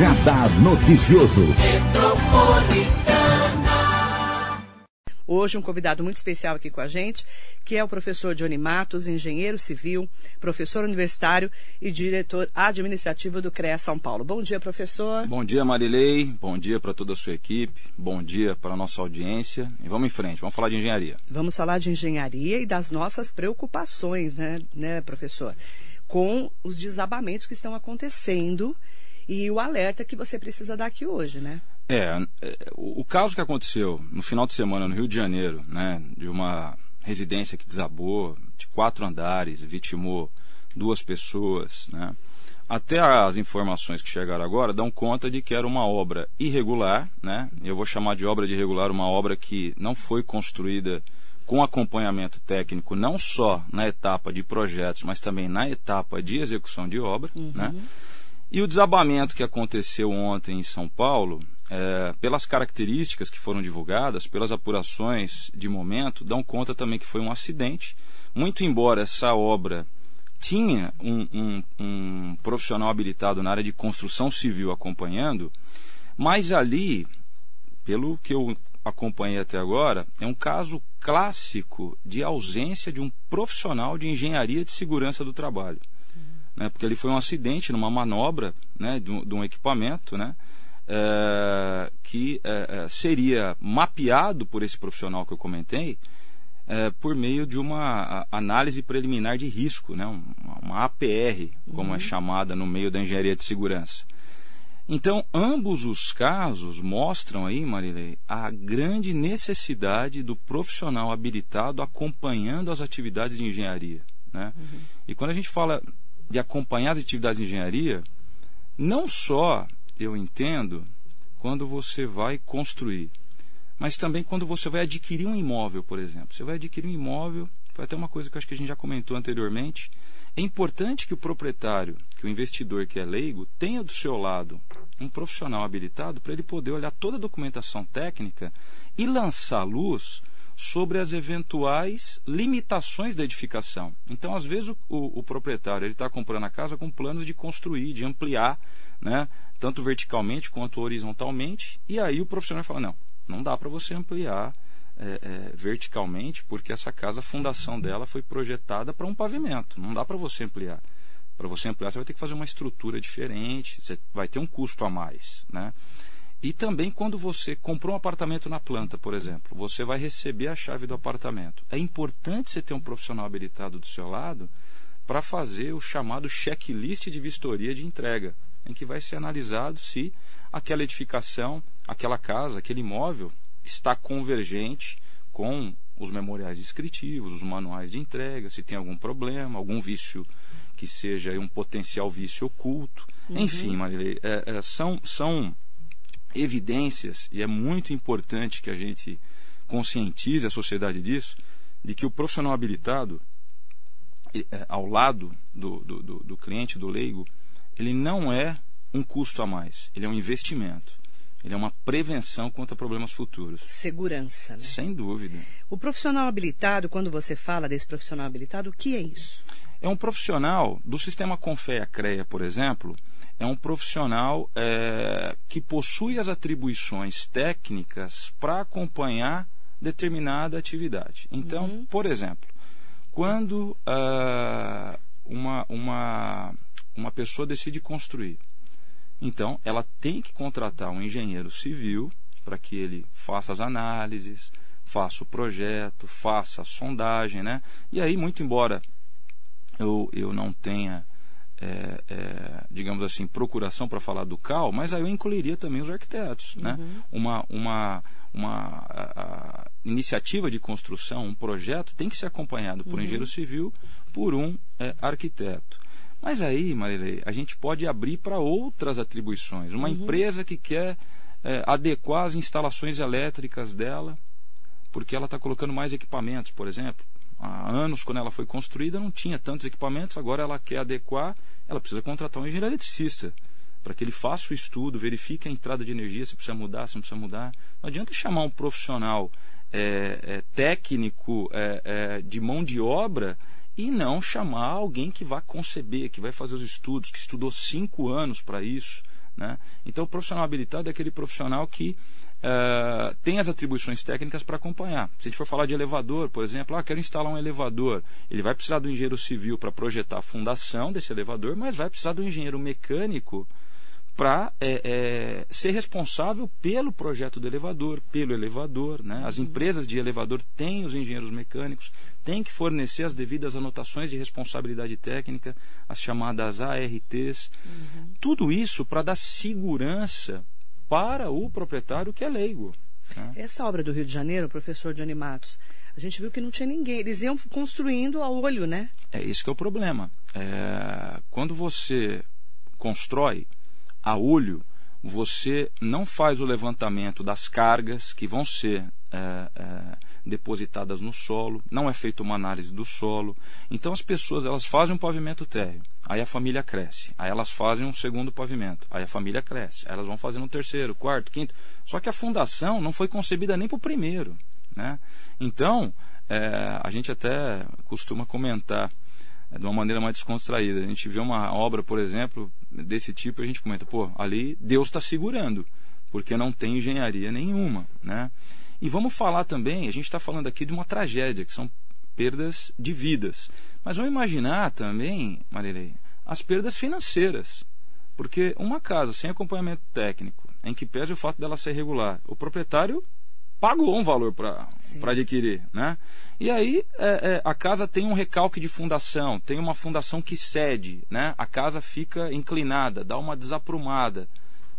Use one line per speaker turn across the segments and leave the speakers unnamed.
Radar Noticioso.
Hoje, um convidado muito especial aqui com a gente, que é o professor Johnny Matos, engenheiro civil, professor universitário e diretor administrativo do CREA São Paulo. Bom dia, professor.
Bom dia, Marilei. Bom dia para toda a sua equipe. Bom dia para a nossa audiência. E vamos em frente, vamos falar de engenharia.
Vamos falar de engenharia e das nossas preocupações, né, né professor? Com os desabamentos que estão acontecendo e o alerta que você precisa dar aqui hoje, né?
É, é, o caso que aconteceu no final de semana no Rio de Janeiro, né, de uma residência que desabou de quatro andares, vitimou duas pessoas, né, até as informações que chegaram agora dão conta de que era uma obra irregular, né, eu vou chamar de obra de irregular uma obra que não foi construída com acompanhamento técnico, não só na etapa de projetos, mas também na etapa de execução de obra, uhum. né, e o desabamento que aconteceu ontem em São Paulo, é, pelas características que foram divulgadas, pelas apurações de momento, dão conta também que foi um acidente. Muito embora essa obra tinha um, um, um profissional habilitado na área de construção civil acompanhando, mas ali, pelo que eu acompanhei até agora, é um caso clássico de ausência de um profissional de engenharia de segurança do trabalho. Né, porque ali foi um acidente numa manobra né, de, de um equipamento, né, é, que é, seria mapeado por esse profissional que eu comentei é, por meio de uma análise preliminar de risco, né? uma, uma APR, como é uhum. é chamada no meio da engenharia de segurança. Então, ambos os casos mostram aí, Marilei, a grande necessidade do profissional habilitado acompanhando as atividades de engenharia. Né? Uhum. E quando a gente fala de acompanhar as atividades de engenharia, não só eu entendo, quando você vai construir. Mas também quando você vai adquirir um imóvel, por exemplo. Você vai adquirir um imóvel, foi até uma coisa que acho que a gente já comentou anteriormente. É importante que o proprietário, que o investidor que é leigo, tenha do seu lado um profissional habilitado para ele poder olhar toda a documentação técnica e lançar luz sobre as eventuais limitações da edificação. Então, às vezes, o, o, o proprietário está comprando a casa com planos de construir, de ampliar, né, tanto verticalmente quanto horizontalmente, e aí o profissional fala: não, não dá para você ampliar é, é, verticalmente, porque essa casa, a fundação dela foi projetada para um pavimento, não dá para você ampliar. Para você ampliar, você vai ter que fazer uma estrutura diferente, você vai ter um custo a mais. Né? E também quando você comprou um apartamento na planta, por exemplo, você vai receber a chave do apartamento. É importante você ter um profissional habilitado do seu lado para fazer o chamado checklist de vistoria de entrega, em que vai ser analisado se aquela edificação, aquela casa, aquele imóvel está convergente com os memoriais descritivos, os manuais de entrega, se tem algum problema, algum vício que seja um potencial vício oculto. Uhum. Enfim, Marilei, é, é, são, são evidências, e é muito importante que a gente conscientize a sociedade disso, de que o profissional habilitado, é, ao lado do, do, do, do cliente, do leigo, ele não é um custo a mais, ele é um investimento. Ele é uma prevenção contra problemas futuros.
Segurança, né?
Sem dúvida.
O profissional habilitado, quando você fala desse profissional habilitado, o que é isso?
É um profissional do sistema Confea-CREA, por exemplo, é um profissional é, que possui as atribuições técnicas para acompanhar determinada atividade. Então, uhum. por exemplo, quando uh, uma, uma, uma pessoa decide construir, então ela tem que contratar um engenheiro civil para que ele faça as análises, faça o projeto, faça a sondagem, né? E aí, muito embora eu, eu não tenha é, é, digamos assim, procuração para falar do CAL, mas aí eu incluiria também os arquitetos. Né? Uhum. Né? Uma, uma, uma a, a iniciativa de construção, um projeto, tem que ser acompanhado por um uhum. engenheiro civil, por um é, arquiteto. Mas aí, Marilei, a gente pode abrir para outras atribuições. Uma uhum. empresa que quer é, adequar as instalações elétricas dela, porque ela está colocando mais equipamentos, por exemplo há anos, quando ela foi construída, não tinha tantos equipamentos, agora ela quer adequar, ela precisa contratar um engenheiro eletricista para que ele faça o estudo, verifique a entrada de energia, se precisa mudar, se não precisa mudar. Não adianta chamar um profissional é, é, técnico é, é de mão de obra e não chamar alguém que vai conceber, que vai fazer os estudos, que estudou cinco anos para isso. Né? Então, o profissional habilitado é aquele profissional que uh, tem as atribuições técnicas para acompanhar. Se a gente for falar de elevador, por exemplo, ah, quero instalar um elevador, ele vai precisar do engenheiro civil para projetar a fundação desse elevador, mas vai precisar do engenheiro mecânico para é, é, ser responsável pelo projeto do elevador, pelo elevador. Né? As uhum. empresas de elevador têm os engenheiros mecânicos, têm que fornecer as devidas anotações de responsabilidade técnica, as chamadas ARTs. Uhum. Tudo isso para dar segurança para o proprietário que é leigo.
Né? Essa obra do Rio de Janeiro, professor Johnny Matos, a gente viu que não tinha ninguém. Eles iam construindo a olho, né?
É esse que é o problema. É, quando você constrói a olho, você não faz o levantamento das cargas que vão ser é, é, depositadas no solo, não é feita uma análise do solo. Então as pessoas elas fazem um pavimento térreo, aí a família cresce, aí elas fazem um segundo pavimento, aí a família cresce, aí elas vão fazendo um terceiro, quarto, quinto. Só que a fundação não foi concebida nem para o primeiro. Né? Então, é, a gente até costuma comentar é, de uma maneira mais descontraída. A gente vê uma obra, por exemplo, desse tipo, a gente comenta, pô, ali Deus está segurando, porque não tem engenharia nenhuma, né? E vamos falar também, a gente está falando aqui de uma tragédia, que são perdas de vidas. Mas vamos imaginar também, Marilei, as perdas financeiras. Porque uma casa sem acompanhamento técnico, em que pese o fato dela ser regular, o proprietário pagou um valor para adquirir, né? E aí é, é, a casa tem um recalque de fundação, tem uma fundação que cede, né? A casa fica inclinada, dá uma desaprumada.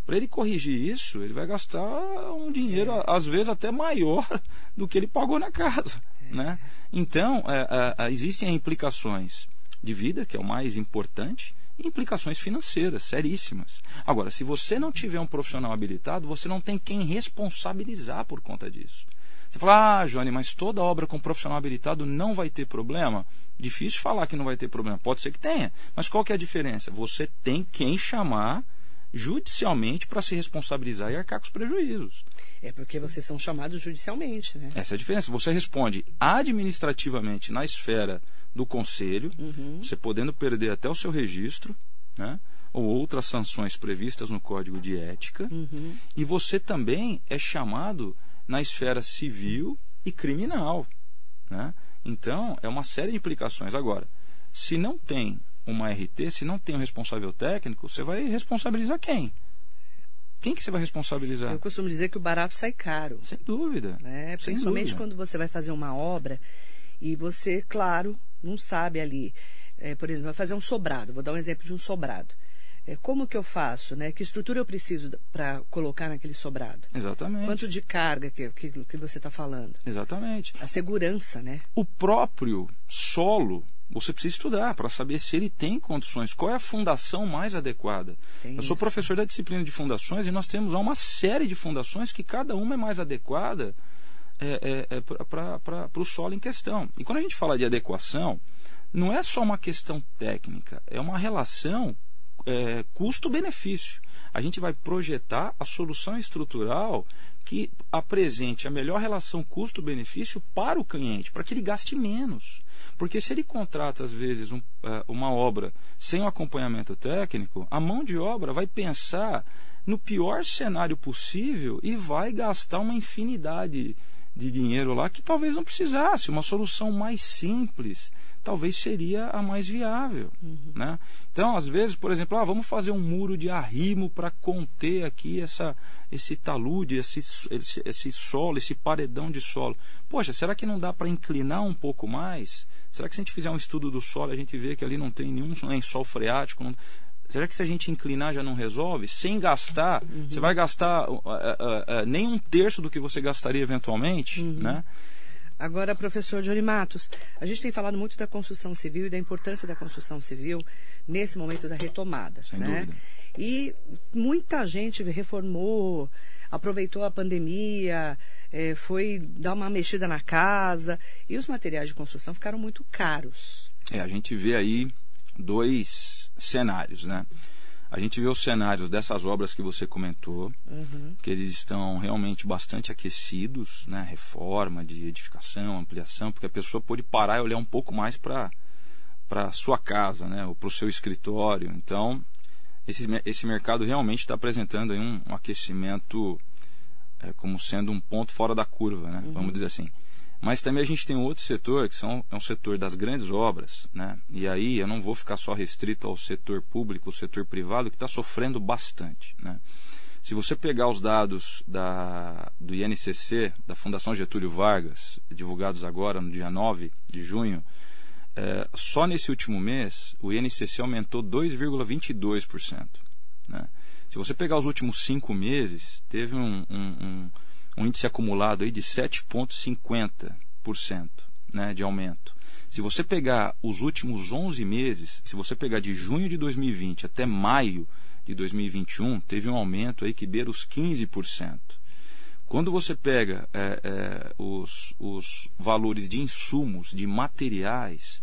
Para ele corrigir isso, ele vai gastar um dinheiro é. às vezes até maior do que ele pagou na casa, é. né? Então é, é, existem implicações de vida, que é o mais importante, implicações financeiras seríssimas. Agora, se você não tiver um profissional habilitado, você não tem quem responsabilizar por conta disso. Você fala, ah, Johnny, mas toda obra com profissional habilitado não vai ter problema? Difícil falar que não vai ter problema. Pode ser que tenha. Mas qual que é a diferença? Você tem quem chamar judicialmente para se responsabilizar e arcar com os prejuízos.
É porque vocês são chamados judicialmente, né?
Essa é a diferença. Você responde administrativamente na esfera do conselho, uhum. você podendo perder até o seu registro, né? ou outras sanções previstas no Código de Ética, uhum. e você também é chamado na esfera civil e criminal. Né? Então, é uma série de implicações. Agora, se não tem uma RT, se não tem um responsável técnico, você vai responsabilizar quem? Quem que você vai responsabilizar?
Eu costumo dizer que o barato sai caro.
Sem dúvida.
Né? Principalmente
dúvida.
quando você vai fazer uma obra e você, claro, não sabe ali. É, por exemplo, vai fazer um sobrado. Vou dar um exemplo de um sobrado. É, como que eu faço, né? Que estrutura eu preciso para colocar naquele sobrado?
Exatamente.
Quanto de carga que, que, que você está falando?
Exatamente.
A segurança, né?
O próprio solo você precisa estudar para saber se ele tem condições, qual é a fundação mais adequada. Tem eu sou professor da disciplina de fundações e nós temos uma série de fundações que cada uma é mais adequada é, é, é para o solo em questão. E quando a gente fala de adequação, não é só uma questão técnica, é uma relação é, custo-benefício. A gente vai projetar a solução estrutural que apresente a melhor relação custo-benefício para o cliente, para que ele gaste menos. Porque se ele contrata, às vezes, um, uh, uma obra sem o um acompanhamento técnico, a mão de obra vai pensar no pior cenário possível e vai gastar uma infinidade de dinheiro lá que talvez não precisasse. Uma solução mais simples talvez seria a mais viável. Uhum. Né? Então, às vezes, por exemplo, ah, vamos fazer um muro de arrimo para conter aqui essa, esse talude, esse, esse, esse solo, esse paredão de solo. Poxa, será que não dá para inclinar um pouco mais? Será que se a gente fizer um estudo do solo, a gente vê que ali não tem nenhum lençol freático? Não... Será que se a gente inclinar já não resolve? Sem gastar, uhum. você vai gastar uh, uh, uh, nem um terço do que você gastaria eventualmente, uhum. né?
Agora, professor Johnny Matos, a gente tem falado muito da construção civil e da importância da construção civil nesse momento da retomada.
Sem
né?
dúvida.
E muita gente reformou, aproveitou a pandemia, é, foi dar uma mexida na casa e os materiais de construção ficaram muito caros.
É, a gente vê aí dois cenários, né? A gente vê os cenários dessas obras que você comentou, uhum. que eles estão realmente bastante aquecidos, né? Reforma de edificação, ampliação, porque a pessoa pode parar e olhar um pouco mais para para sua casa, né? Ou para o seu escritório. Então, esse, esse mercado realmente está apresentando um, um, aquecimento é, como sendo um ponto fora da curva, né? Uhum. vamos dizer assim. Mas também a gente tem outro setor, que são, é um setor das grandes obras, né? e aí eu não vou ficar só restrito ao setor público, ao setor privado, que está sofrendo bastante. Né? Se você pegar os dados da, do INCC, da Fundação Getúlio Vargas, divulgados agora no dia 9 de junho, é, só nesse último mês o INCC aumentou 2,22%. Né? Se você pegar os últimos cinco meses, teve um, um, um, um índice acumulado aí de 7,50% né, de aumento. Se você pegar os últimos 11 meses, se você pegar de junho de 2020 até maio de 2021, teve um aumento aí que beira os 15%. Quando você pega é, é, os, os valores de insumos, de materiais,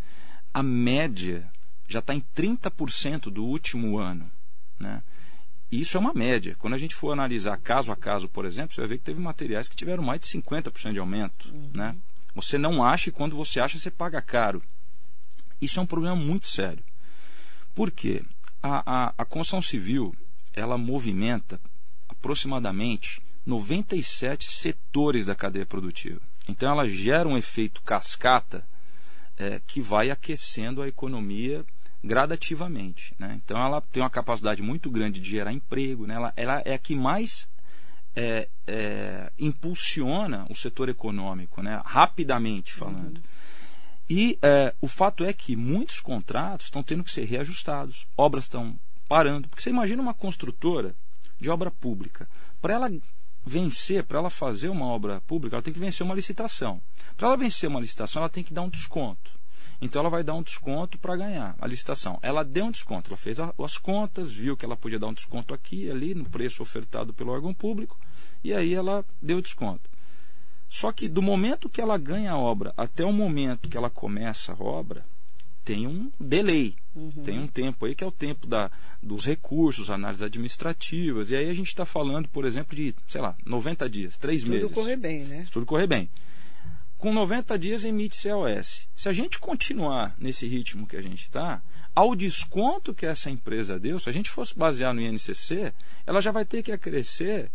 a média já está em 30% do último ano. Né? Isso é uma média. Quando a gente for analisar caso a caso, por exemplo, você vai ver que teve materiais que tiveram mais de 50% de aumento. Uhum. Né? Você não acha e quando você acha, você paga caro. Isso é um problema muito sério. Por quê? A, a, a construção civil ela movimenta aproximadamente 97 setores da cadeia produtiva. Então ela gera um efeito cascata é, que vai aquecendo a economia gradativamente. Né? Então ela tem uma capacidade muito grande de gerar emprego, né? ela, ela é a que mais é, é, impulsiona o setor econômico, né? rapidamente falando. Uhum. E é, o fato é que muitos contratos estão tendo que ser reajustados, obras estão parando. Porque você imagina uma construtora de obra pública, para ela vencer, para ela fazer uma obra pública, ela tem que vencer uma licitação. Para ela vencer uma licitação, ela tem que dar um desconto. Então ela vai dar um desconto para ganhar a licitação. Ela deu um desconto, ela fez as contas, viu que ela podia dar um desconto aqui e ali no preço ofertado pelo órgão público, e aí ela deu o desconto. Só que do momento que ela ganha a obra até o momento que ela começa a obra, tem um delay, uhum. tem um tempo aí que é o tempo da, dos recursos, análises administrativas. E aí a gente está falando, por exemplo, de, sei lá, 90 dias, três
Se
meses.
Tudo correr bem, né?
Se tudo correr bem. Com 90 dias emite COS. Se a gente continuar nesse ritmo que a gente está, ao desconto que essa empresa deu, se a gente fosse basear no INCC, ela já vai ter que acrescer,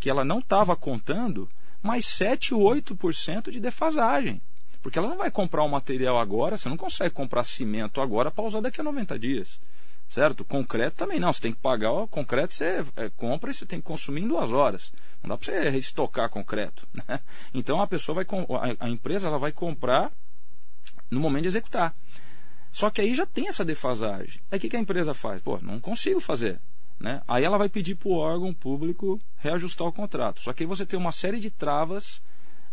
que ela não estava contando, mais 7 ou 8% de defasagem. Porque ela não vai comprar o material agora, você não consegue comprar cimento agora para usar daqui a 90 dias. Certo? Concreto também não. Você tem que pagar o concreto, você é, compra e você tem que consumir em duas horas. Não dá para você restocar concreto. Né? Então a pessoa vai a, a empresa ela vai comprar no momento de executar. Só que aí já tem essa defasagem. Aí o que, que a empresa faz? Pô, não consigo fazer. Né? Aí ela vai pedir para o órgão público reajustar o contrato. Só que aí você tem uma série de travas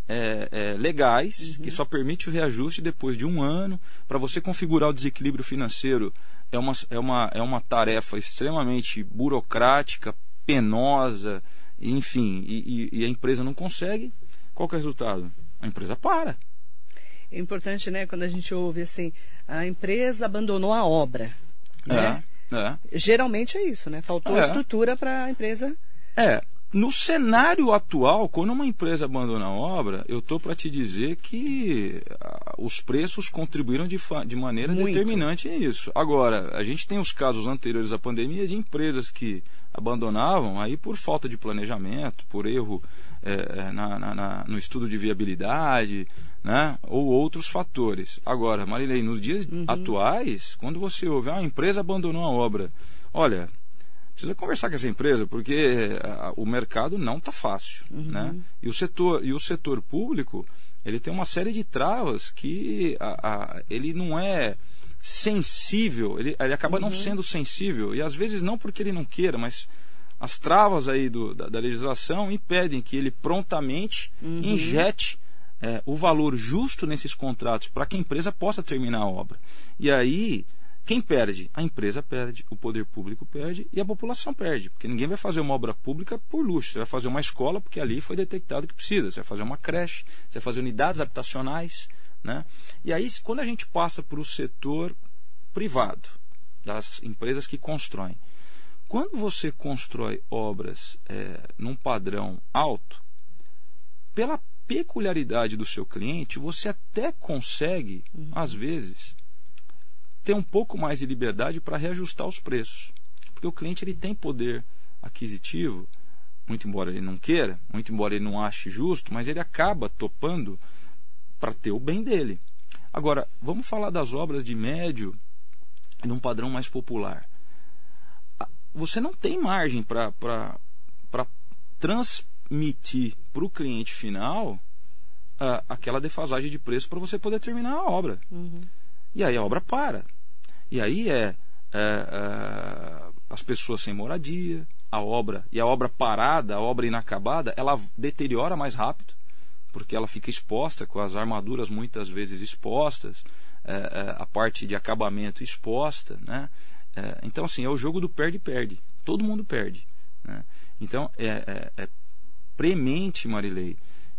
é, é, legais uhum. que só permite o reajuste depois de um ano. Para você configurar o desequilíbrio financeiro é uma, é, uma, é uma tarefa extremamente burocrática, penosa, enfim, e, e, e a empresa não consegue. Qual é o resultado? A empresa para.
É importante, né, quando a gente ouve assim, a empresa abandonou a obra. Né? É, é. Geralmente é isso, né? Faltou é. estrutura para a empresa.
É, no cenário atual, quando uma empresa abandona a obra, eu estou para te dizer que ah, os preços contribuíram de, de maneira Muito. determinante nisso. Agora, a gente tem os casos anteriores à pandemia de empresas que abandonavam aí por falta de planejamento, por erro é, na, na, na, no estudo de viabilidade, né? ou outros fatores. Agora, Marilei, nos dias uhum. atuais, quando você ouve, ah, a empresa abandonou a obra, olha, precisa conversar com essa empresa, porque a, o mercado não está fácil. Uhum. Né? E, o setor, e o setor público ele tem uma série de travas que a, a, ele não é sensível, ele, ele acaba uhum. não sendo sensível, e às vezes não porque ele não queira, mas as travas aí do, da, da legislação impedem que ele prontamente uhum. injete é, o valor justo nesses contratos para que a empresa possa terminar a obra. E aí quem perde? A empresa perde, o poder público perde e a população perde. Porque ninguém vai fazer uma obra pública por luxo. Você vai fazer uma escola porque ali foi detectado que precisa. Você vai fazer uma creche, você vai fazer unidades habitacionais. Né? E aí, quando a gente passa para o setor privado, das empresas que constroem, quando você constrói obras é, num padrão alto, pela peculiaridade do seu cliente, você até consegue, uhum. às vezes, ter um pouco mais de liberdade para reajustar os preços. Porque o cliente ele tem poder aquisitivo, muito embora ele não queira, muito embora ele não ache justo, mas ele acaba topando para ter o bem dele. Agora, vamos falar das obras de médio num padrão mais popular. Você não tem margem para transmitir para o cliente final uh, aquela defasagem de preço para você poder terminar a obra. Uhum. E aí a obra para. E aí é, é, é, as pessoas sem moradia, a obra e a obra parada, a obra inacabada, ela deteriora mais rápido, porque ela fica exposta, com as armaduras muitas vezes expostas, é, é a parte de acabamento exposta. Né? É, então, assim, é o jogo do perde-perde. Todo mundo perde. Né? Então, é, é, é premente, Marilei,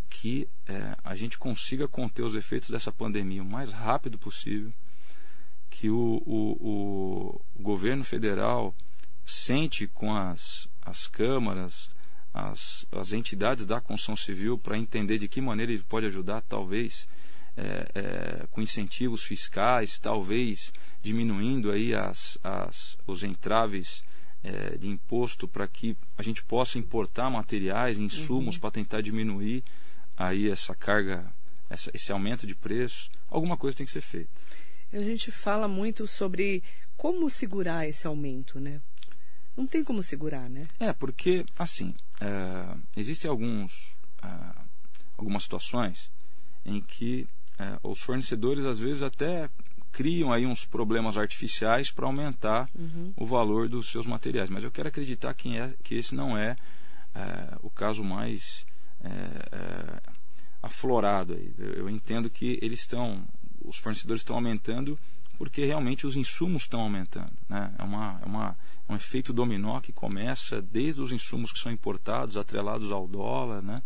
que é, a gente consiga conter os efeitos dessa pandemia o mais rápido possível, que o, o, o governo federal sente com as, as câmaras, as, as entidades da construção civil para entender de que maneira ele pode ajudar, talvez é, é, com incentivos fiscais, talvez diminuindo aí as, as, os entraves é, de imposto para que a gente possa importar materiais, insumos uhum. para tentar diminuir aí essa carga, essa, esse aumento de preço, alguma coisa tem que ser feita.
A gente fala muito sobre como segurar esse aumento, né? Não tem como segurar, né?
É, porque, assim, é, existem alguns, é, algumas situações em que é, os fornecedores, às vezes, até criam aí uns problemas artificiais para aumentar uhum. o valor dos seus materiais. Mas eu quero acreditar que, é, que esse não é, é o caso mais é, é, aflorado. Aí. Eu, eu entendo que eles estão, os fornecedores estão aumentando porque realmente os insumos estão aumentando. Né? É, uma, é, uma, é um efeito dominó que começa desde os insumos que são importados, atrelados ao dólar, né?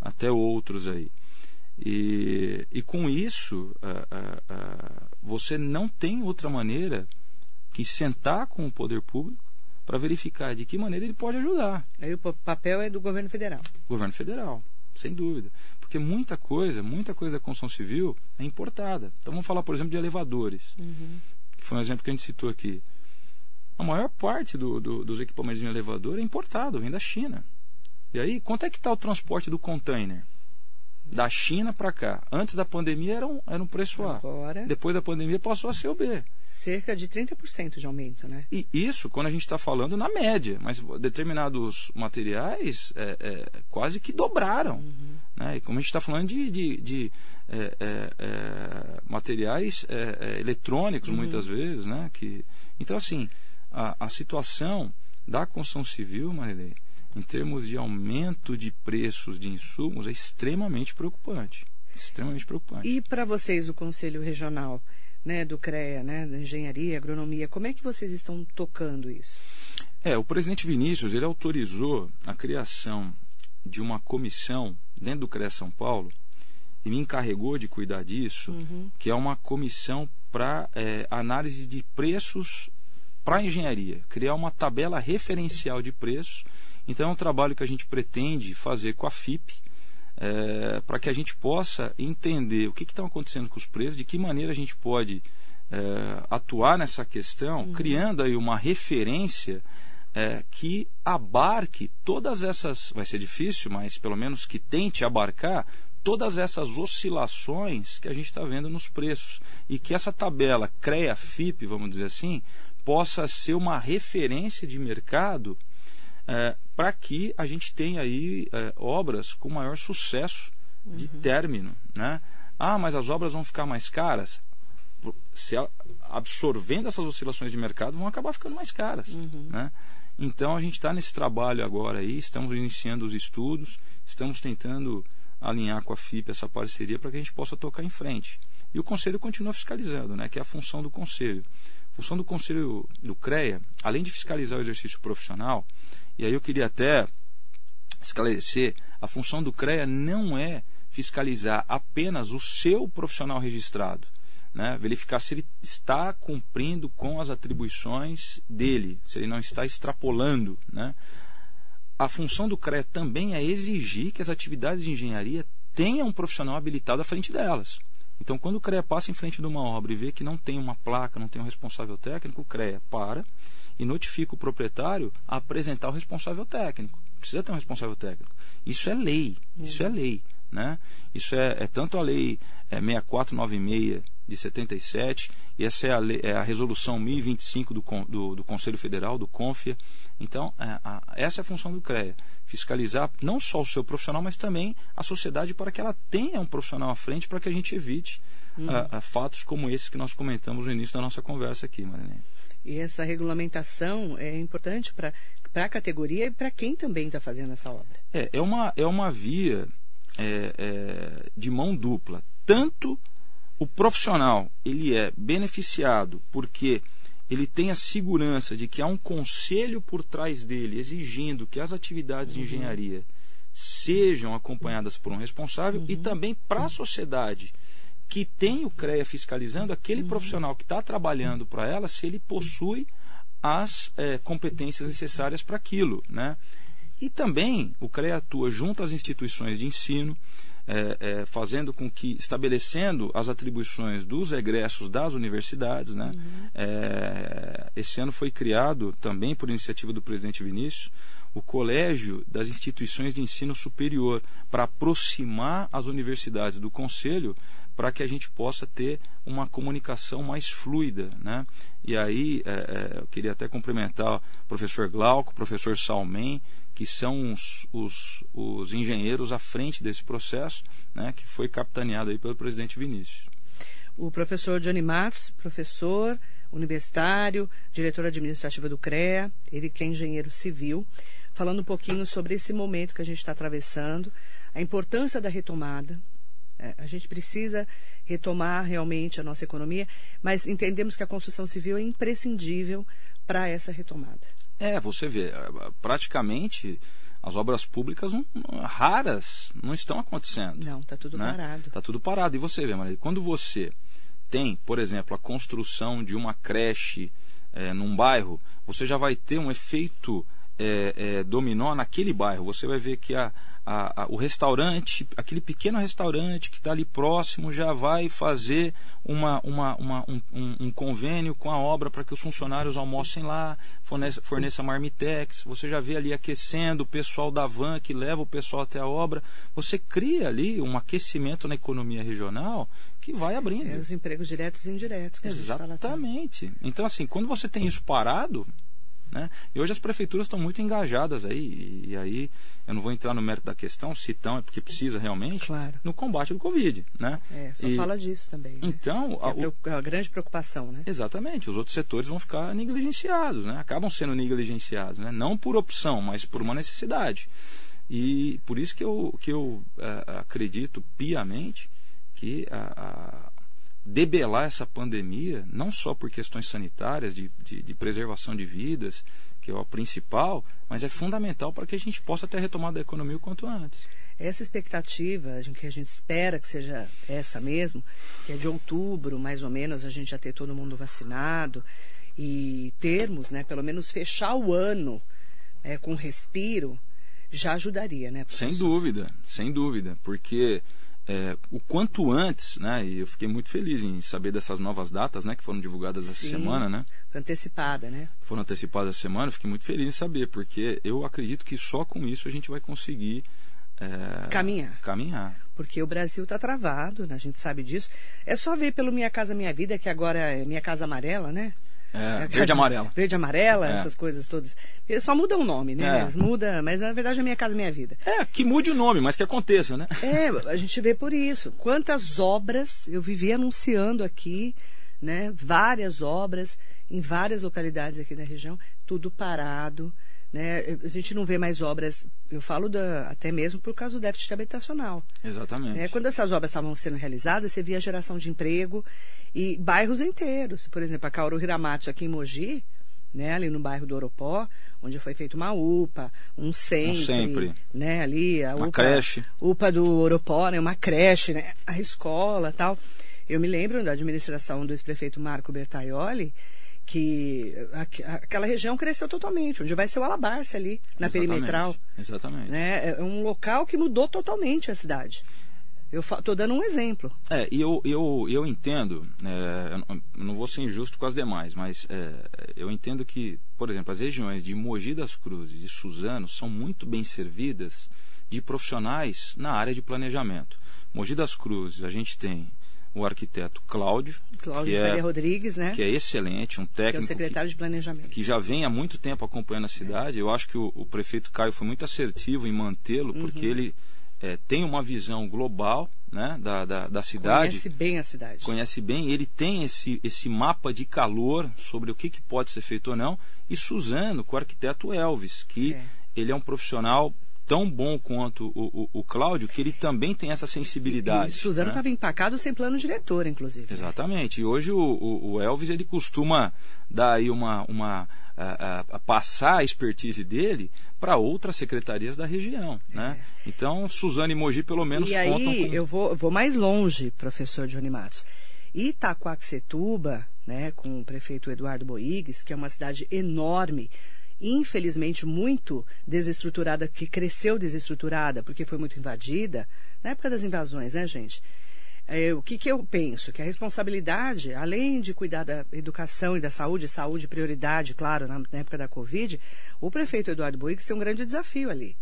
até outros aí. E, e com isso, uh, uh, uh, você não tem outra maneira que sentar com o poder público para verificar de que maneira ele pode ajudar.
Aí o papel é do governo federal.
Governo federal, sem dúvida. Porque muita coisa, muita coisa da construção civil é importada. Então vamos falar, por exemplo, de elevadores, uhum. que foi um exemplo que a gente citou aqui. A maior parte do, do, dos equipamentos de um elevador é importado, vem da China. E aí, quanto é que está o transporte do container? Da China para cá. Antes da pandemia era um, era um preço A. Agora, Depois da pandemia passou a ser o B.
Cerca de 30% de aumento, né?
E isso quando a gente está falando na média, mas determinados materiais é, é, quase que dobraram. Uhum. Né? E como a gente está falando de, de, de é, é, é materiais é, eletrônicos, uhum. muitas vezes, né? Que, então, assim, a, a situação da construção civil, Marilei, em termos de aumento de preços de insumos, é extremamente preocupante. Extremamente preocupante.
E para vocês, o Conselho Regional né, do CREA, né, da Engenharia, Agronomia, como é que vocês estão tocando isso?
É, o presidente Vinícius ele autorizou a criação de uma comissão dentro do CREA São Paulo e me encarregou de cuidar disso, uhum. que é uma comissão para é, análise de preços para a engenharia, criar uma tabela referencial de preços então é um trabalho que a gente pretende fazer com a FIP, é, para que a gente possa entender o que está acontecendo com os preços, de que maneira a gente pode é, atuar nessa questão, uhum. criando aí uma referência é, que abarque todas essas, vai ser difícil, mas pelo menos que tente abarcar todas essas oscilações que a gente está vendo nos preços e que essa tabela CREA-FIP, vamos dizer assim, possa ser uma referência de mercado é, para que a gente tenha aí é, obras com maior sucesso de uhum. término. Né? Ah, mas as obras vão ficar mais caras? Se absorvendo essas oscilações de mercado, vão acabar ficando mais caras. Uhum. Né? Então a gente está nesse trabalho agora aí, estamos iniciando os estudos, estamos tentando alinhar com a FIP essa parceria para que a gente possa tocar em frente. E o Conselho continua fiscalizando, né, que é a função do Conselho. A função do Conselho do CREA, além de fiscalizar o exercício profissional, e aí eu queria até esclarecer: a função do CREA não é fiscalizar apenas o seu profissional registrado, né? verificar se ele está cumprindo com as atribuições dele, se ele não está extrapolando. Né? A função do CREA também é exigir que as atividades de engenharia tenham um profissional habilitado à frente delas. Então, quando o CREA passa em frente de uma obra e vê que não tem uma placa, não tem um responsável técnico, o CREA para e notifica o proprietário a apresentar o responsável técnico. Precisa ter um responsável técnico. Isso é lei. Isso é lei. Né? Isso é, é tanto a lei é, 6496 de 77 e essa é a, lei, é a resolução 1025 do, do, do, Conselho Federal, do CONFIA. Então, é, a, essa é a função do CREA: fiscalizar não só o seu profissional, mas também a sociedade para que ela tenha um profissional à frente para que a gente evite uhum. fatos como esses que nós comentamos no início da nossa conversa aqui, Marilene.
E essa regulamentação é importante para a categoria e para quem também está fazendo essa obra.
É, é, uma, é uma via é, é, de mão dupla. Tanto o profissional ele é beneficiado porque ele tem a segurança de que há um conselho por trás dele exigindo que as atividades uhum. de engenharia sejam acompanhadas por um responsável uhum. e também para a sociedade que tem o CREA fiscalizando aquele uhum. profissional que está trabalhando para ela se ele possui as é, competências necessárias para aquilo, né? E também o CREA atua junto às instituições de ensino, é, é, fazendo com que, estabelecendo as atribuições dos egressos das universidades. Né? Uhum. É, esse ano foi criado, também por iniciativa do presidente Vinícius, o Colégio das Instituições de Ensino Superior, para aproximar as universidades do Conselho, para que a gente possa ter uma comunicação mais fluida. Né? E aí, é, é, eu queria até cumprimentar o professor Glauco, o professor Salmen, que são os, os, os, engenheiros à frente desse processo, né, que foi capitaneado aí pelo presidente Vinícius.
O professor Johnny Matos, professor universitário, diretor administrativo do CREA, ele que é engenheiro civil, falando um pouquinho sobre esse momento que a gente está atravessando, a importância da retomada. É, a gente precisa retomar realmente a nossa economia, mas entendemos que a construção civil é imprescindível para essa retomada.
É, você vê, praticamente as obras públicas não, raras não estão acontecendo.
Não, está tudo né? parado.
Está tudo parado. E você vê, Maria, quando você tem, por exemplo, a construção de uma creche é, num bairro, você já vai ter um efeito é, é, dominó naquele bairro. Você vai ver que a, a, a, o restaurante, aquele pequeno restaurante que está ali próximo, já vai fazer uma, uma, uma um, um, convênio com a obra para que os funcionários almocem lá, forneça, forneça marmitex. Você já vê ali aquecendo o pessoal da van que leva o pessoal até a obra. Você cria ali um aquecimento na economia regional que vai abrindo. É,
os empregos diretos e indiretos.
Exatamente. Então, assim, quando você tem isso parado, né? E hoje as prefeituras estão muito engajadas aí, e, e, aí eu não vou entrar no mérito da questão, se estão, é porque precisa realmente,
claro.
no combate do Covid. Né?
É, só e, fala disso também. Né?
Então,
a, é a, grande preocupação. Né?
Exatamente, os outros setores vão ficar negligenciados, né? acabam sendo negligenciados, né? não por opção, mas por uma necessidade. E por isso que eu, que eu uh, acredito piamente que a, debelar essa pandemia, não só por questões sanitárias, de, de, de, preservação de vidas, que é o principal, mas é fundamental para que a gente possa ter a retomada da economia o quanto antes.
Essa expectativa que a gente espera que seja essa mesmo, que é de outubro, mais ou menos, a gente já ter todo mundo vacinado e termos, né, pelo menos fechar o ano é, com respiro, já ajudaria, né?
Professor? Sem dúvida, sem dúvida, porque é, o quanto antes, né? E eu fiquei muito feliz em saber dessas novas datas, né? Que foram divulgadas essa Sim, semana, né?
Antecipada, né?
Foram antecipadas essa semana, fiquei muito feliz em saber, porque eu acredito que só com isso a gente vai conseguir é,
caminhar.
Caminhar.
Porque o Brasil está travado, né? a gente sabe disso. É só ver pelo Minha Casa Minha Vida, que agora é Minha Casa Amarela, né?
É, verde e amarela.
Verde e amarela, é. essas coisas todas. Só muda o nome, né? É. Muda, mas na verdade é Minha Casa Minha Vida.
É, que mude o nome, mas que aconteça, né?
É, a gente vê por isso. Quantas obras eu vivi anunciando aqui, né? Várias obras em várias localidades aqui da região, tudo parado. Né? A gente não vê mais obras, eu falo da, até mesmo por causa do déficit habitacional.
Exatamente.
Né? Quando essas obras estavam sendo realizadas, você via geração de emprego e bairros inteiros. Por exemplo, a Cauro Hiramatsu aqui em Mogi, né, ali no bairro do Oropó, onde foi feita uma UPA, um sempre, um sempre. né, ali a
uma
UPA,
creche.
UPA do Oropó, né, uma creche, né, a escola, tal. Eu me lembro da administração do ex-prefeito Marco Bertaioli, que aquela região cresceu totalmente, onde vai ser o Alabarce ali, na
Exatamente.
perimetral.
Exatamente.
Né? É um local que mudou totalmente a cidade. Eu estou dando um exemplo.
É, e eu, eu, eu entendo, é, eu não vou ser injusto com as demais, mas é, eu entendo que, por exemplo, as regiões de Mogi das Cruzes e Suzano são muito bem servidas de profissionais na área de planejamento. Mogi das Cruzes, a gente tem o arquiteto Cláudio,
Cláudio
que é,
Rodrigues, né?
Que é excelente, um técnico. Que é o
secretário
que,
de Planejamento.
Que já vem há muito tempo acompanhando a cidade. Eu acho que o, o prefeito Caio foi muito assertivo em mantê-lo, uhum. porque ele é, tem uma visão global né, da, da, da, cidade.
Conhece bem a cidade.
Conhece bem, ele tem esse, esse mapa de calor sobre o que, que pode ser feito ou não. E Suzano, com o arquiteto Elvis, que é. ele é um profissional tão bom quanto o, o, o Cláudio, que ele também tem essa sensibilidade. E,
e Suzano estava né? empacado sem plano diretor, inclusive.
Exatamente. E hoje o, o, Elvis ele costuma dar aí uma, uma a, a, passar a expertise dele para outras secretarias da região, né? É. Então, Suzano e Mogi pelo menos
e
contam
aí,
com...
eu vou, vou mais longe, professor Johnny Matos. Itaquaquecetuba, né, com o prefeito Eduardo Boigues, que é uma cidade enorme, infelizmente muito desestruturada, que cresceu desestruturada porque foi muito invadida, na época das invasões, né, gente? É, o que, que eu penso? Que a responsabilidade, além de cuidar da educação e da saúde, saúde prioridade, claro, na, na época da Covid, o prefeito Eduardo Boix tem um grande desafio ali,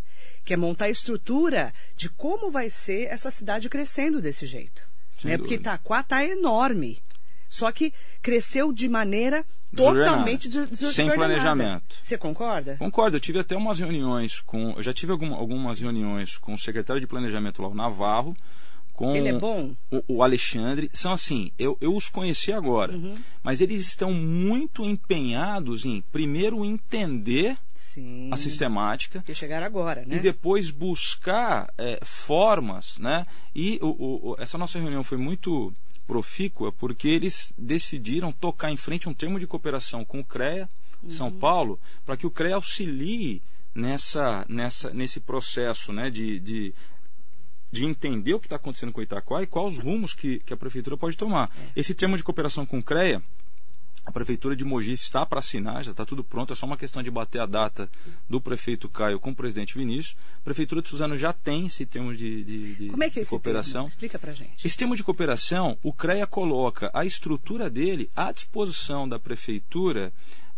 que é montar a estrutura de como vai ser essa cidade crescendo desse jeito. Né? Porque Itaquá está enorme. Só que cresceu de maneira totalmente desordenada.
Sem planejamento.
Você concorda?
Concordo. Eu tive até umas reuniões com. Eu já tive algum, algumas reuniões com o secretário de planejamento lá, o Navarro, com
Ele é bom?
O, o Alexandre. São assim, eu, eu os conheci agora, uhum. mas eles estão muito empenhados em, primeiro, entender Sim, a sistemática.
Que chegar agora, né?
E depois buscar é, formas, né? E o, o, essa nossa reunião foi muito profícua porque eles decidiram tocar em frente um termo de cooperação com o CREA, uhum. São Paulo, para que o CREA auxilie nessa, nessa, nesse processo né, de, de de entender o que está acontecendo com o Itaquá e quais os rumos que, que a prefeitura pode tomar. Esse termo de cooperação com o CREA, a prefeitura de Mogi está para assinar, já está tudo pronto, é só uma questão de bater a data do prefeito Caio com o presidente Vinícius. A prefeitura de Suzano já tem esse termo de, de, de,
Como é que é
esse cooperação. Termo?
Explica para gente.
Esse termo de cooperação, o CREA coloca a estrutura dele à disposição da prefeitura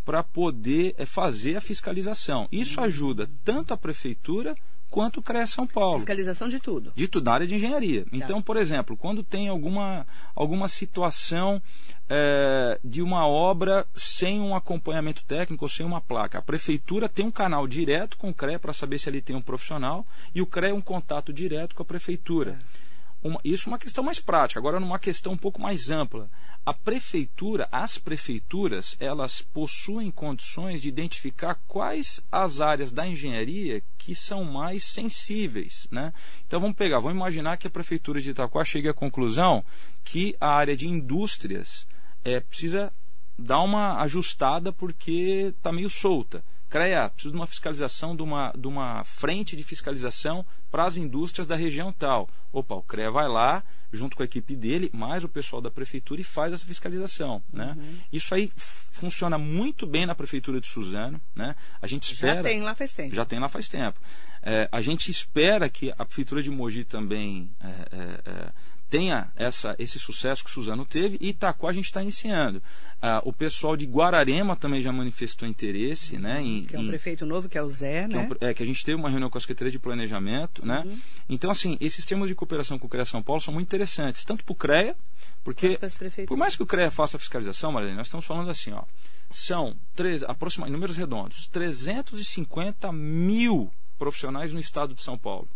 para poder é, fazer a fiscalização. Isso ajuda tanto a prefeitura quanto CREA São Paulo.
Fiscalização de tudo.
De tudo, na área de engenharia. Tá. Então, por exemplo, quando tem alguma, alguma situação é, de uma obra sem um acompanhamento técnico ou sem uma placa, a prefeitura tem um canal direto com o CREA para saber se ali tem um profissional e o CREA um contato direto com a prefeitura. É. Uma, isso é uma questão mais prática. Agora, numa questão um pouco mais ampla. A prefeitura, as prefeituras, elas possuem condições de identificar quais as áreas da engenharia que são mais sensíveis. Né? Então, vamos pegar, vamos imaginar que a prefeitura de Itaquá chegue à conclusão que a área de indústrias é, precisa dar uma ajustada porque está meio solta. CREA, preciso de uma fiscalização, de uma, de uma frente de fiscalização para as indústrias da região tal. Opa, o CREA vai lá, junto com a equipe dele, mais o pessoal da prefeitura e faz essa fiscalização. Né? Uhum. Isso aí funciona muito bem na prefeitura de Suzano. Né? A gente espera.
Já tem lá faz tempo.
Já tem lá faz tempo. É, a gente espera que a prefeitura de Mogi também é, é, é tenha essa, esse sucesso que o Suzano teve e Itaquá a gente está iniciando. Ah, o pessoal de Guararema também já manifestou interesse, né? Em,
que é um em, prefeito novo, que é o Zé,
que
né?
É, um, é, que a gente teve uma reunião com a Secretaria de Planejamento, né? uhum. né? Então, assim, esses termos de cooperação com o CREA São Paulo são muito interessantes, tanto para o CREA, porque por mais que o CREA faça a fiscalização, Marilene, nós estamos falando assim, ó, são três, aproximadamente, números redondos, 350 mil profissionais no estado de São Paulo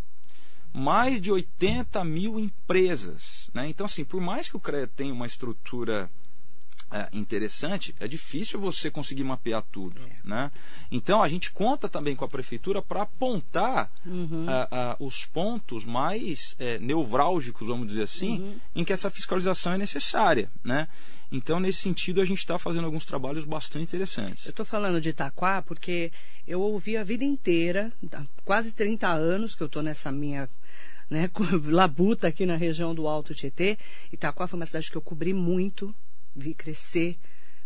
mais de 80 mil empresas. Né? Então, assim, por mais que o CREA tenha uma estrutura é, interessante, é difícil você conseguir mapear tudo. É. Né? Então, a gente conta também com a prefeitura para apontar uhum. os pontos mais é, nevrálgicos, vamos dizer assim, uhum. em que essa fiscalização é necessária. Né? Então, nesse sentido, a gente está fazendo alguns trabalhos bastante interessantes.
Eu estou falando de Itaquá porque eu ouvi a vida inteira, há quase 30 anos que eu estou nessa minha né, labuta aqui na região do Alto Tietê. Itaquá foi uma cidade que eu cobri muito, vi crescer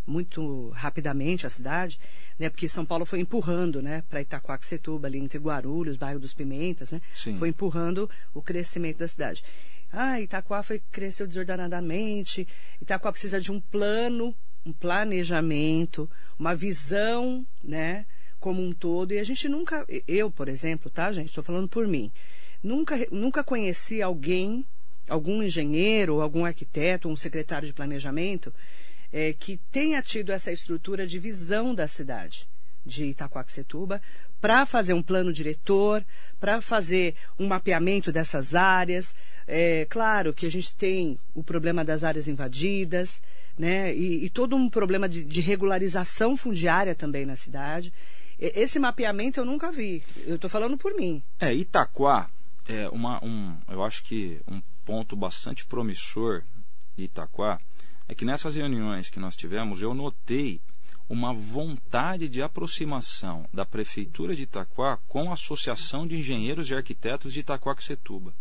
muito rapidamente a cidade, né, porque São Paulo foi empurrando, né, para Itaquaquecetuba, ali entre Guarulhos, bairro dos Pimentas, né, Sim. foi empurrando o crescimento da cidade. Ah, Itaquá foi, cresceu desordenadamente, Itaquá precisa de um plano, um planejamento, uma visão, né, como um todo. E a gente nunca, eu, por exemplo, tá, gente, estou falando por mim, nunca, nunca conheci alguém, algum engenheiro, algum arquiteto, um secretário de planejamento, é, que tenha tido essa estrutura de visão da cidade de Itacoaxetuba para fazer um plano diretor, para fazer um mapeamento dessas áreas. É, claro que a gente tem o problema das áreas invadidas, né? E, e todo um problema de, de, regularização fundiária também na cidade. Esse mapeamento eu nunca vi. Eu estou falando por mim.
É, Itaquá é uma, um, eu acho que um ponto bastante promissor de Itaquá é que nessas reuniões que nós tivemos eu notei uma vontade de aproximação da Prefeitura de Itaquá com a Associação de Engenheiros e Arquitetos de Itaquaquecetuba.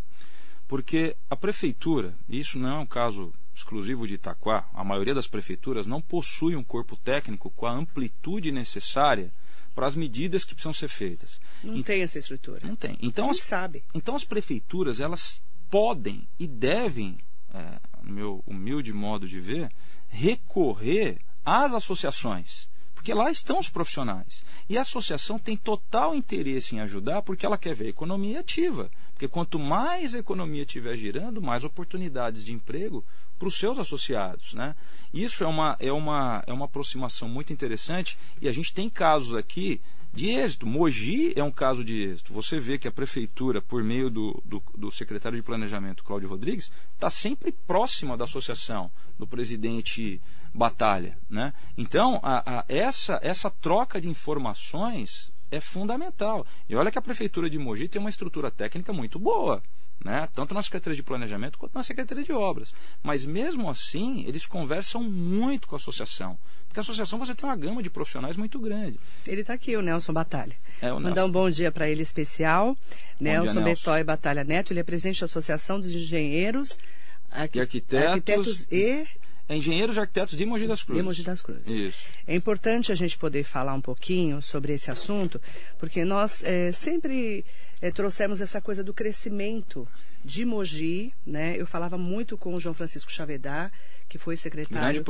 Porque a Prefeitura, e isso não é um caso exclusivo de Itaquá, a maioria das prefeituras não possui um corpo técnico com a amplitude necessária para as medidas que precisam ser feitas.
Não e, tem essa estrutura.
Não tem. Então
as,
sabe. Então as prefeituras, elas podem e devem, é, no meu humilde modo de ver, recorrer às associações, porque lá estão os profissionais. E a associação tem total interesse em ajudar porque ela quer ver economia ativa. Porque quanto mais a economia estiver girando, mais oportunidades de emprego para os seus associados. Né? Isso é uma, é, uma, é uma aproximação muito interessante e a gente tem casos aqui de êxito. Mogi é um caso de êxito. Você vê que a prefeitura, por meio do, do, do secretário de Planejamento, Cláudio Rodrigues, está sempre próxima da associação, do presidente Batalha. Né? Então, a, a, essa, essa troca de informações é fundamental. E olha que a prefeitura de Mogi tem uma estrutura técnica muito boa né? tanto na Secretaria de Planejamento quanto na Secretaria de Obras. Mas mesmo assim, eles conversam muito com a associação. Porque a associação você tem uma gama de profissionais muito grande.
Ele está aqui, o Nelson Batalha.
É, o
Mandar um bom dia para ele especial. Nelson, dia, Nelson Betói Batalha Neto, ele é presidente da Associação dos Engenheiros,
Arqu... arquitetos, arquitetos e é engenheiros e arquitetos de Mogi das Cruzes.
De Mogi das Cruzes.
Isso.
É importante a gente poder falar um pouquinho sobre esse assunto, porque nós é, sempre é, trouxemos essa coisa do crescimento de Mogi, né? Eu falava muito com o João Francisco Chavedá, que foi secretário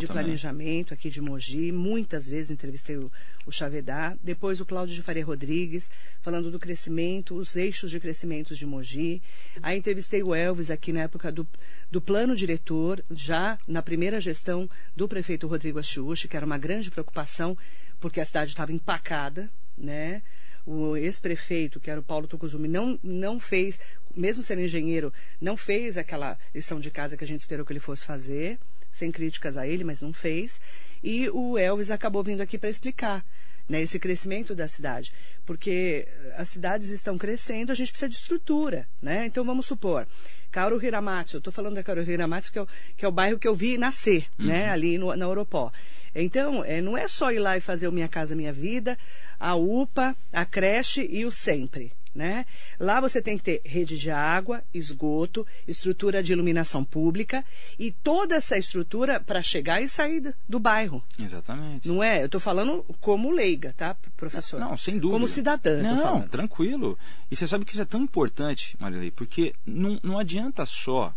de planejamento aqui de Mogi. Muitas vezes entrevistei o, o Chavedá. Depois o Cláudio de Faria Rodrigues, falando do crescimento, os eixos de crescimento de Mogi. Aí entrevistei o Elvis aqui na época do, do plano diretor, já na primeira gestão do prefeito Rodrigo Achiuchi, que era uma grande preocupação, porque a cidade estava empacada, né? O ex-prefeito, que era o Paulo Tucuzumi, não, não fez, mesmo sendo engenheiro, não fez aquela lição de casa que a gente esperou que ele fosse fazer, sem críticas a ele, mas não fez. E o Elvis acabou vindo aqui para explicar né, esse crescimento da cidade. Porque as cidades estão crescendo, a gente precisa de estrutura. Né? Então, vamos supor, Kauru Hiramatsu, eu estou falando da Kauru Hiramatsu, que é, o, que é o bairro que eu vi nascer, né, uhum. né, ali no, na Europó. Então, é, não é só ir lá e fazer o Minha Casa Minha Vida, a UPA, a creche e o Sempre. Né? Lá você tem que ter rede de água, esgoto, estrutura de iluminação pública e toda essa estrutura para chegar e sair do bairro.
Exatamente.
Não é? Eu estou falando como leiga, tá, professor?
Não, sem dúvida.
Como cidadã.
Não, tranquilo. E você sabe que isso é tão importante, Marilei, porque não, não adianta só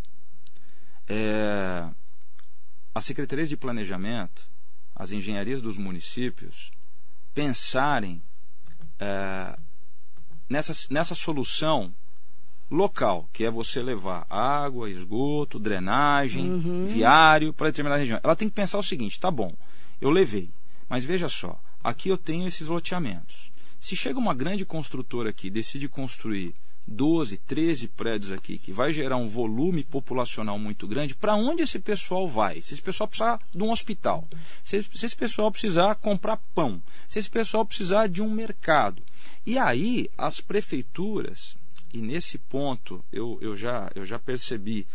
é, as secretarias de planejamento as engenharias dos municípios pensarem é, nessa, nessa solução local, que é você levar água, esgoto, drenagem, uhum. viário para determinada região. Ela tem que pensar o seguinte: tá bom, eu levei, mas veja só, aqui eu tenho esses loteamentos. Se chega uma grande construtora aqui decide construir 12, 13 prédios aqui, que vai gerar um volume populacional muito grande, para onde esse pessoal vai? Se esse pessoal precisar de um hospital, se, se esse pessoal precisar comprar pão, se esse pessoal precisar de um mercado. E aí as prefeituras, e nesse ponto eu, eu, já, eu já percebi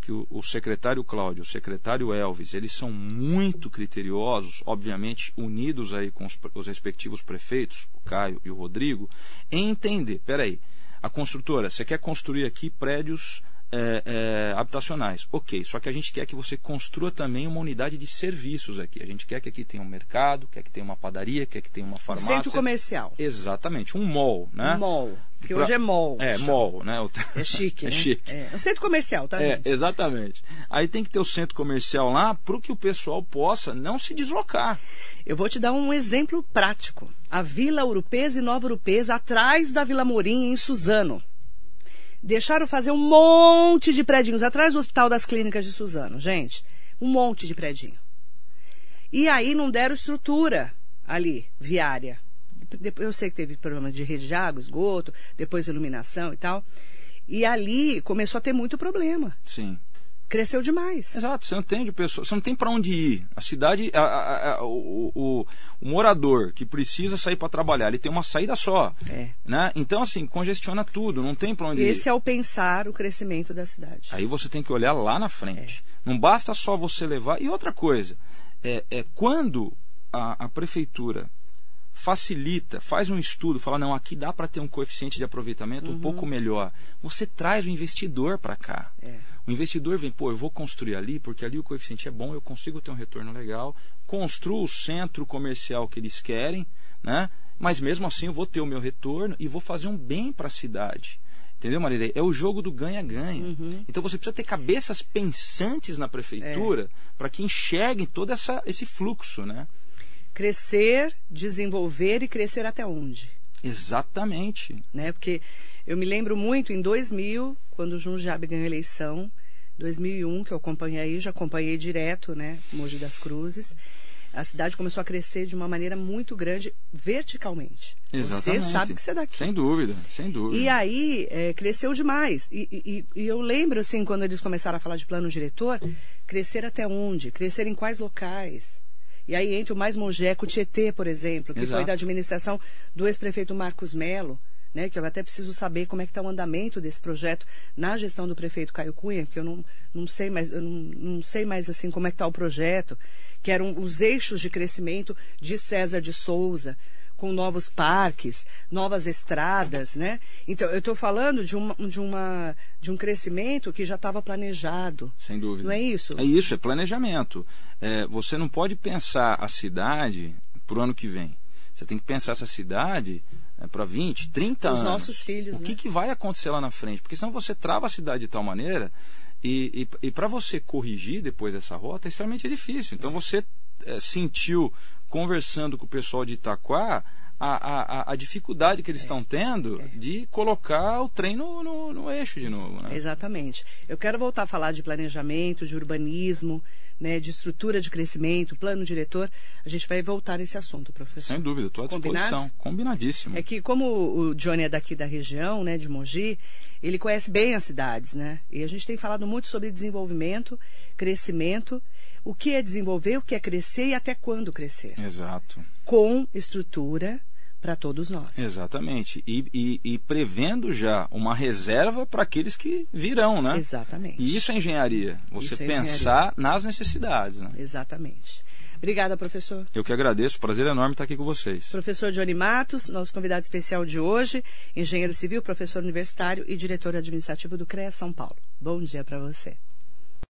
que o, o secretário Cláudio, o secretário Elvis, eles são muito criteriosos, obviamente unidos aí com os, os respectivos prefeitos, o Caio e o Rodrigo, em entender, peraí, a construtora, você quer construir aqui prédios é, é, habitacionais. Ok, só que a gente quer que você construa também uma unidade de serviços aqui. A gente quer que aqui tenha um mercado, quer que tenha uma padaria, quer que tenha uma farmácia.
Um centro comercial.
Exatamente, um mall, né?
Um mall. Que hoje é mall.
É,
chama.
mall, né?
É chique,
É
né?
chique.
É um centro comercial, tá,
É,
gente?
exatamente. Aí tem que ter o centro comercial lá para que o pessoal possa não se deslocar.
Eu vou te dar um exemplo prático. A Vila Urupês e Nova Urupês, atrás da Vila Morim, em Suzano. Deixaram fazer um monte de predinhos atrás do Hospital das Clínicas de Suzano, gente. Um monte de predinho. E aí não deram estrutura ali, viária. Eu sei que teve problema de rede de água, esgoto, depois iluminação e tal. E ali começou a ter muito problema.
Sim.
Cresceu demais.
Exato, você não tem de pessoa, você não tem para onde ir. A cidade, a- a- a- o, o- o morador que precisa sair para trabalhar, ele tem uma saída só.
É.
Né? Então, assim, congestiona tudo, não tem para onde
Esse
ir.
é o pensar o crescimento da cidade.
Aí você tem que olhar lá na frente. Não basta só você levar. E outra coisa, é, é quando a prefeitura facilita, faz um estudo, fala, não, aqui dá para ter um coeficiente de aproveitamento um pouco melhor. Você traz o investidor para cá.
É.
O investidor vem, pô, eu vou construir ali, porque ali o coeficiente é bom, eu consigo ter um retorno legal, construo o centro comercial que eles querem, né? Mas mesmo assim eu vou ter o meu retorno e vou fazer um bem para a cidade. Entendeu, Marilei? É o jogo do ganha-ganha.
Uhum.
Então você precisa ter cabeças pensantes na prefeitura para que enxerguem todo essa, esse fluxo, né?
Crescer, desenvolver e crescer até onde?
Exatamente.
Né? Porque eu me lembro muito em 2000, quando o Jundiabe ganhou a eleição, 2001, que eu acompanhei aí, já acompanhei direto, né, Mogi das Cruzes. A cidade começou a crescer de uma maneira muito grande, verticalmente.
Exatamente.
Você sabe que você é daqui.
Sem dúvida, sem dúvida.
E aí é, cresceu demais. E, e- e eu lembro, assim, quando eles começaram a falar de plano diretor, crescer até onde? Crescer em quais locais? E aí entra o mais Mongeco Tietê, por exemplo, que
Exato.
foi da administração do ex-prefeito Marcos Melo, né, que eu até preciso saber como é que está o andamento desse projeto na gestão do prefeito Caio Cunha, porque eu não, não sei mais, eu não, não sei mais assim como é que está o projeto, que eram os eixos de crescimento de César de Souza, com novos parques, novas estradas, né? Então, eu estou falando de, uma, de, uma, de um crescimento que já estava planejado.
Sem dúvida.
Não é isso?
É isso, é planejamento. É, você não pode pensar a cidade para o ano que vem. Você tem que pensar essa cidade é, para 20, 30
Os
anos.
nossos filhos,
O que,
né?
que vai acontecer lá na frente? Porque senão você trava a cidade de tal maneira e, e, e para você corrigir depois dessa rota é extremamente difícil. Então você é, sentiu, conversando com o pessoal de Itaquá, a, a, a dificuldade que eles estão tendo de colocar o trem no, no, no eixo de novo. Né?
Exatamente. Eu quero voltar a falar de planejamento, de urbanismo, né, de estrutura de crescimento, plano diretor. A gente vai voltar nesse assunto, professor.
Sem dúvida, estou à
Combinado?
disposição. Combinadíssimo.
É que como o Johnny é daqui da região, né, de Mogi, ele conhece bem as cidades, né? E a gente tem falado muito sobre desenvolvimento, crescimento, o que é desenvolver, o que é crescer e até quando crescer,
Exato.
com estrutura para todos nós.
Exatamente. E, e- e prevendo já uma reserva para aqueles que virão, né?
Exatamente.
E isso é engenharia. Você
Isso é
pensar nas necessidades. Né?
Exatamente. Obrigada, professor.
Eu que agradeço. Prazer enorme estar aqui com vocês.
Professor Johnny Matos, nosso convidado especial de hoje, engenheiro civil, professor universitário e diretor administrativo do CREA São Paulo. Bom dia para você.